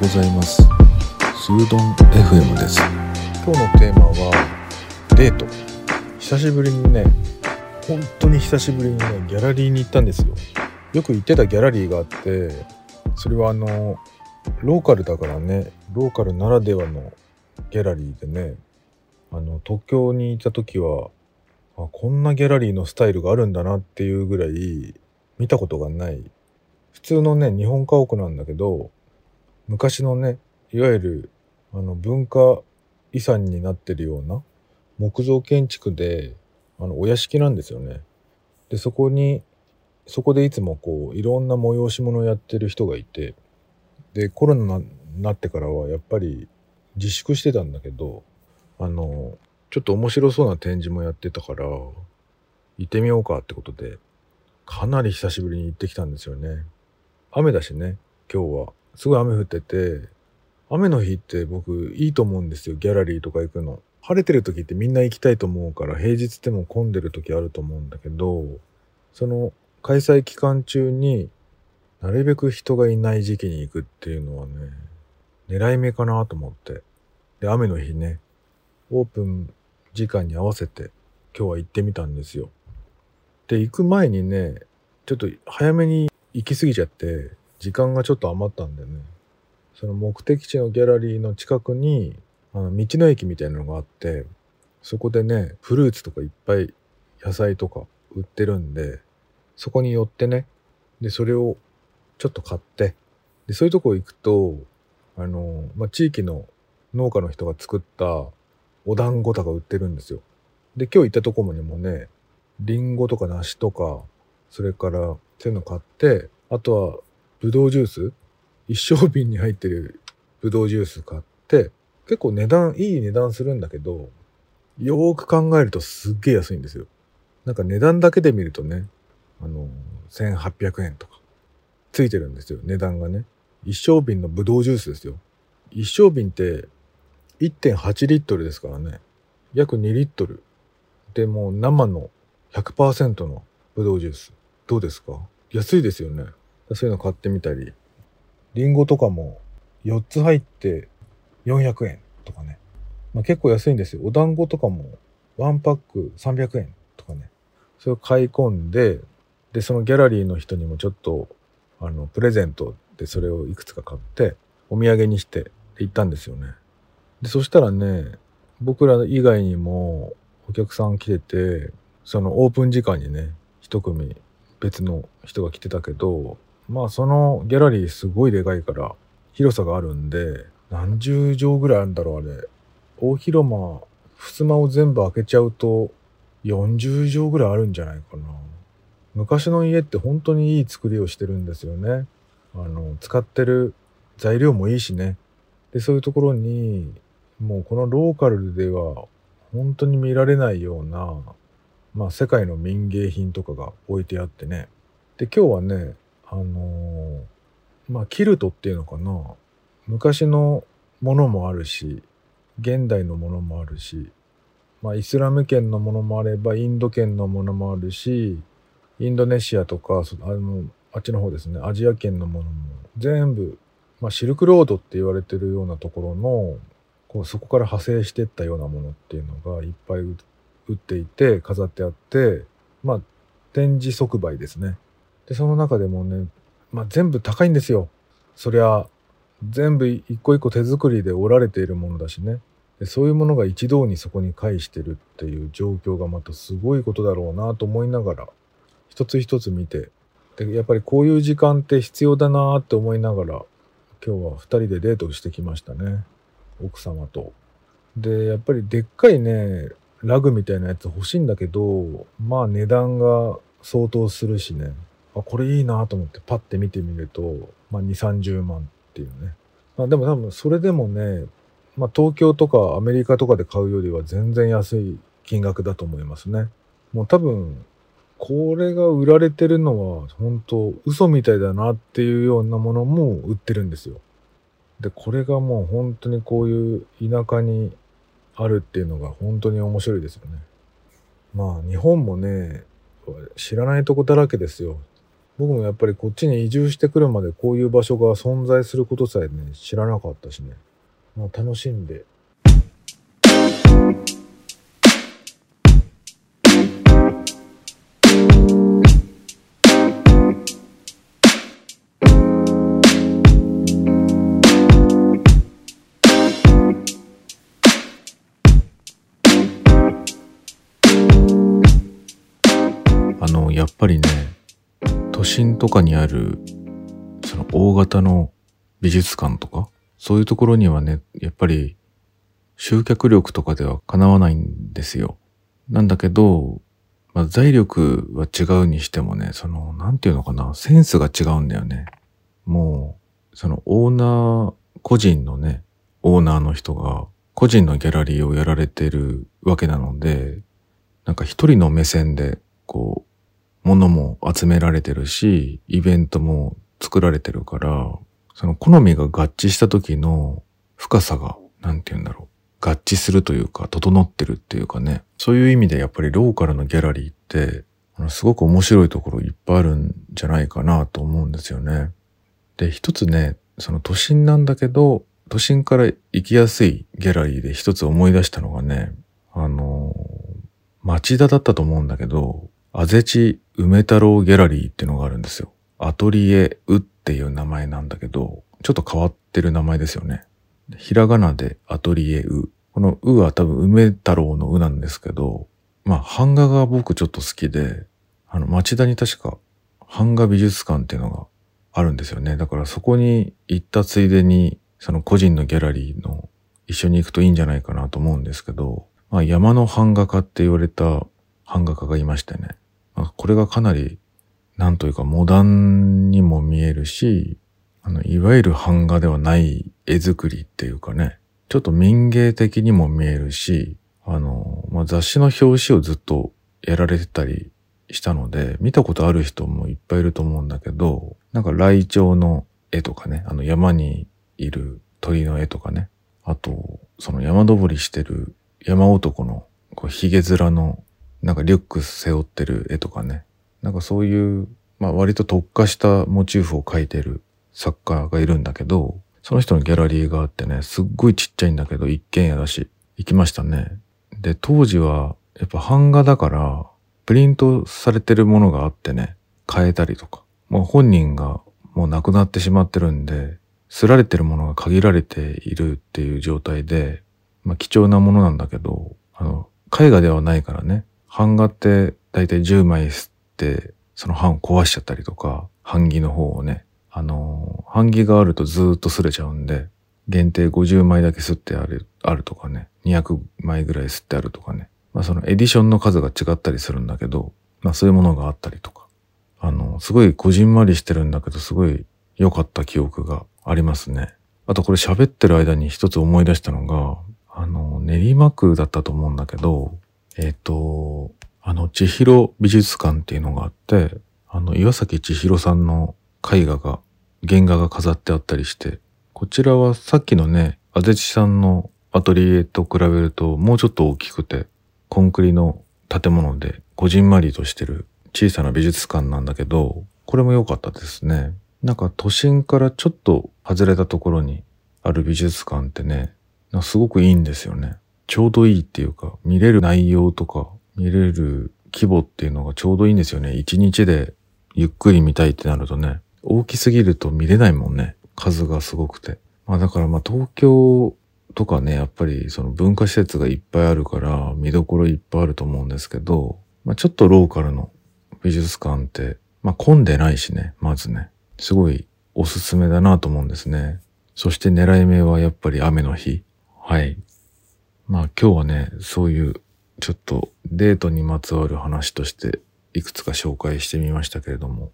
ございます。スードン FM です。今日のテーマはデート。久しぶりにね本当に久しぶりにねギャラリーに行ったんですよ。よく行ってたギャラリーがあってそれはあのローカルだからねローカルならではのギャラリーでねあの東京にいた時はあこんなギャラリーのスタイルがあるんだなっていうぐらい見たことがない。普通のね日本家屋なんだけど昔のねいわゆるあの文化遺産になってるような木造建築であのお屋敷なんですよね。でそこにそこでいつもこういろんな催し物をやってる人がいてでコロナになってからはやっぱり自粛してたんだけどあのちょっと面白そうな展示もやってたから行ってみようかってことでかなり久しぶりに行ってきたんですよね。雨だしね今日はすごい雨降ってて雨の日って僕いいと思うんですよギャラリーとか行くの。晴れてる時ってみんな行きたいと思うから平日でも混んでる時あると思うんだけどその開催期間中になるべく人がいない時期に行くっていうのはね狙い目かなと思ってで雨の日ねオープン時間に合わせて今日は行ってみたんですよで行く前にねちょっと早めに行き過ぎちゃって時間がちょっと余ったんでねその目的地のギャラリーの近くにあの道の駅みたいなのがあってそこでねフルーツとかいっぱい野菜とか売ってるんでそこに寄ってねでそれをちょっと買ってでそういうとこ行くとあの、まあ、地域の農家の人が作ったお団子とか売ってるんですよ。で今日行ったとこもにもねりんごとか梨とかそれからそういうの買ってあとはぶどうジュース？一升瓶に入ってるぶどうジュース買って結構値段いい値段するんだけどよーく考えるとすっげえ安いんですよ。なんか値段だけで見るとねあの1800円とかついてるんですよ値段がね。一升瓶のぶどうジュースですよ。一升瓶って1.8リットルですからね。約2リットル。でも生の100%のぶどうジュース。どうですか？安いですよね。そういうの買ってみたり。リンゴとかも4つ入って400円とかね。まあ、結構安いんですよ。お団子とかも1パック300円とかね。それを買い込んで、で、そのギャラリーの人にもちょっと、あの、プレゼントでそれをいくつか買って、お土産にして行ったんですよね。で、そしたらね、僕ら以外にもお客さん来てて、そのオープン時間にね、一組別の人が来てたけど、まあそのギャラリーすごいでかいから広さがあるんで、何十畳ぐらいあるんだろうあれ。大広間、襖を全部開けちゃうと40畳ぐらいあるんじゃないかな。昔の家って本当にいい作りをしてるんですよね。あの、使ってる材料もいいしね。で、そういうところに、もうこのローカルでは本当に見られないような、まあ世界の民芸品とかが置いてあってね。で、今日はね、あの、まあキルトっていうのかな。昔のものもあるし、現代のものもあるし、まあイスラム圏のものもあれば、インド圏のものもあるし、インドネシアとか、あの、あっちの方ですね、アジア圏のものも全部、まあシルクロードって言われてるようなところの、こうそこから派生してったようなものっていうのがいっぱい売っていて飾ってあってまあ展示即売ですねでその中でもね、まあ、全部高いんですよそりゃ全部一個一個手作りで織られているものだしねでそういうものが一堂にそこに介してるっていう状況がまたすごいことだろうなと思いながら一つ一つ見てでやっぱりこういう時間って必要だなって思いながら今日は2人でデートしてきましたね。奥様と。で、やっぱりでっかいね、ラグみたいなやつ欲しいんだけど、まあ値段が相当するしね。あ、これいいなと思ってパッて見てみると、まあ2、30万っていうね。まあでも多分それでもね、まあ東京とかアメリカとかで買うよりは全然安い金額だと思いますね。もう多分、これが売られてるのは本当嘘みたいだなっていうようなものも売ってるんですよ。で、これがもう本当にこういう田舎にあるっていうのが本当に面白いですよね。まあ日本もね、知らないとこだらけですよ。僕もやっぱりこっちに移住してくるまでこういう場所が存在することさえね、知らなかったしね。まあ楽しんで。あの、やっぱりね、都心とかにある、その大型の美術館とか、そういうところにはね、やっぱり集客力とかでは叶わないんですよ。なんだけど、まあ、財力は違うにしてもね、その、なんていうのかな、センスが違うんだよね。もう、そのオーナー、個人のね、オーナーの人が、個人のギャラリーをやられてるわけなので、なんか一人の目線で、こう、ものも集められてるし、イベントも作られてるから、その好みが合致した時の深さが、なんて言うんだろう。合致するというか、整ってるっていうかね。そういう意味でやっぱりローカルのギャラリーって、すごく面白いところいっぱいあるんじゃないかなと思うんですよね。で、一つね、その都心なんだけど、都心から行きやすいギャラリーで一つ思い出したのがね、あの、町田だったと思うんだけど、あぜち梅太郎ギャラリーっていうのがあるんですよ。アトリエウっていう名前なんだけど、ちょっと変わってる名前ですよね。ひらがなでアトリエウ。このウは多分梅太郎のウなんですけど、まあ版画が僕ちょっと好きで、あの町田に確か版画美術館っていうのがあるんですよね。だからそこに行ったついでに、その個人のギャラリーの一緒に行くといいんじゃないかなと思うんですけど、まあ山の版画家って言われた版画家がいましてね。これがかなり、なんというかモダンにも見えるし、あの、いわゆる版画ではない絵作りっていうかね、ちょっと民芸的にも見えるし、あの、まあ、雑誌の表紙をずっとやられてたりしたので、見たことある人もいっぱいいると思うんだけど、なんかライチョウの絵とかね、あの山にいる鳥の絵とかね、あと、その山登りしてる山男のこう髭面のなんかリュック背負ってる絵とかね。なんかそういう、まあ割と特化したモチーフを描いてる作家がいるんだけど、その人のギャラリーがあってね、すっごいちっちゃいんだけど、一軒家だし、行きましたね。で、当時は、やっぱ版画だから、プリントされてるものがあってね、変えたりとか。もう本人がもう亡くなってしまってるんで、すられてるものが限られているっていう状態で、まあ貴重なものなんだけど、あの、絵画ではないからね、版画ってだいたい10枚吸って、その版を壊しちゃったりとか、版木の方をね、あの、版木があるとずっと擦れちゃうんで、限定50枚だけ吸ってある、あるとかね、200枚ぐらい吸ってあるとかね。まあそのエディションの数が違ったりするんだけど、まあそういうものがあったりとか。あの、すごいこじんまりしてるんだけど、すごい良かった記憶がありますね。あとこれ喋ってる間に一つ思い出したのが、あの、練馬区だったと思うんだけど、えっ、ー、と、あの、千尋美術館っていうのがあって、あの、岩崎千尋さんの絵画が、原画が飾ってあったりして、こちらはさっきのね、あぜちさんのアトリエと比べるともうちょっと大きくて、コンクリの建物でこじんまりとしてる小さな美術館なんだけど、これも良かったですね。なんか都心からちょっと外れたところにある美術館ってね、すごくいいんですよね。ちょうどいいっていうか、見れる内容とか、見れる規模っていうのがちょうどいいんですよね。一日でゆっくり見たいってなるとね、大きすぎると見れないもんね。数がすごくて。まあだからまあ東京とかね、やっぱりその文化施設がいっぱいあるから見どころいっぱいあると思うんですけど、まあちょっとローカルの美術館って、まあ混んでないしね、まずね。すごいおすすめだなと思うんですね。そして狙い目はやっぱり雨の日。はい。まあ今日はね、そういうちょっとデートにまつわる話としていくつか紹介してみましたけれども、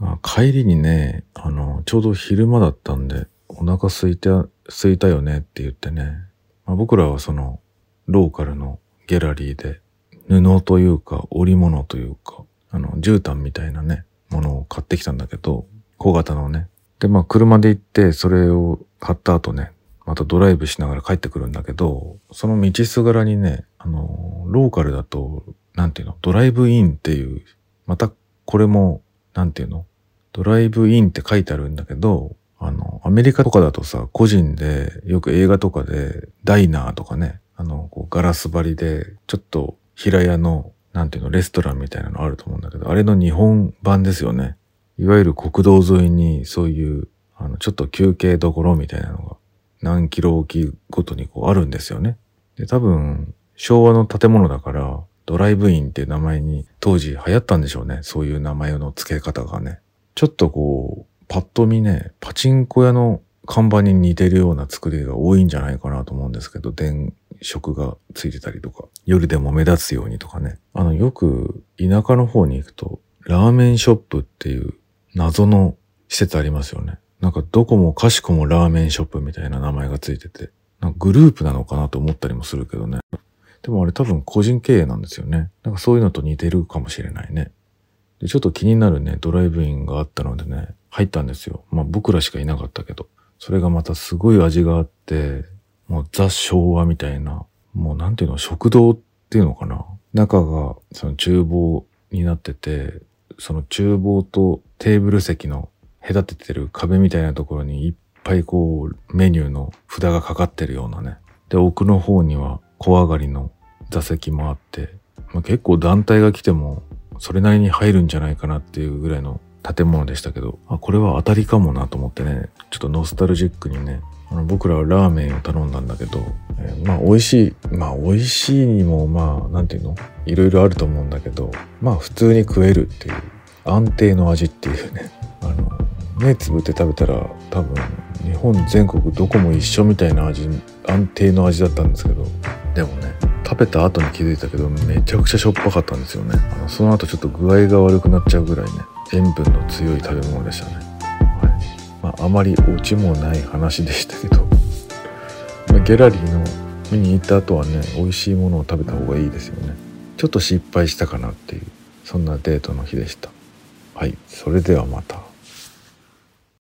まあ、帰りにね、あの、ちょうど昼間だったんで、お腹空いた、空いたよねって言ってね、まあ、僕らはその、ローカルのギャラリーで、布というか織物というか、あの、絨毯みたいなね、ものを買ってきたんだけど、小型のね。で、まあ車で行って、それを買った後ね、またドライブしながら帰ってくるんだけど、その道すがらにね、あの、ローカルだと、なんていうの、ドライブインっていう、またこれも、なんていうの、ドライブインって書いてあるんだけど、あの、アメリカとかだとさ、個人で、よく映画とかで、ダイナーとかね、あの、こうガラス張りで、ちょっと平屋の、なんていうの、レストランみたいなのあると思うんだけど、あれの日本版ですよね。いわゆる国道沿いに、そういう、あの、ちょっと休憩どころみたいなのが、何キロおきごとにこうあるんですよね。で、多分、昭和の建物だから、ドライブインっていう名前に当時流行ったんでしょうね。そういう名前の付け方がね。ちょっとこう、パッと見ね、パチンコ屋の看板に似てるような作りが多いんじゃないかなと思うんですけど、電飾がついてたりとか、夜でも目立つようにとかね。あの、よく田舎の方に行くと、ラーメンショップっていう謎の施設ありますよね。なんかどこもかしこもラーメンショップみたいな名前がついてて、なんかグループなのかなと思ったりもするけどね。でもあれ多分個人経営なんですよね。なんかそういうのと似てるかもしれないね。で、ちょっと気になるね、ドライブインがあったのでね、入ったんですよ。まあ僕らしかいなかったけど。それがまたすごい味があって、もうザ昭和みたいな、もうなんていうの、食堂っていうのかな。中がその厨房になってて、その厨房とテーブル席の隔ててる壁みたいなところにいっぱいこうメニューの札がかかってるようなね。で、奥の方には小上がりの座席もあって、まあ、結構団体が来てもそれなりに入るんじゃないかなっていうぐらいの建物でしたけど、あ、これは当たりかもなと思ってね、ちょっとノスタルジックにね、あの僕らはラーメンを頼んだんだけど、えー、まあ美味しい、まあ美味しいにもまあ、なんていうの？いろいろあると思うんだけど、まあ普通に食えるっていう、安定の味っていうね、あの、目つぶって食べたら多分日本全国どこも一緒みたいな味、安定の味だったんですけど、でもね、食べた後に気づいたけどめちゃくちゃしょっぱかったんですよね。あのその後ちょっと具合が悪くなっちゃうぐらいね塩分の強い食べ物でしたね、はい。まあ、あまりオチもない話でしたけど、ま、ギャラリーの見に行った後はね美味しいものを食べた方がいいですよね。ちょっと失敗したかなっていうそんなデートの日でした。はい。それではまた。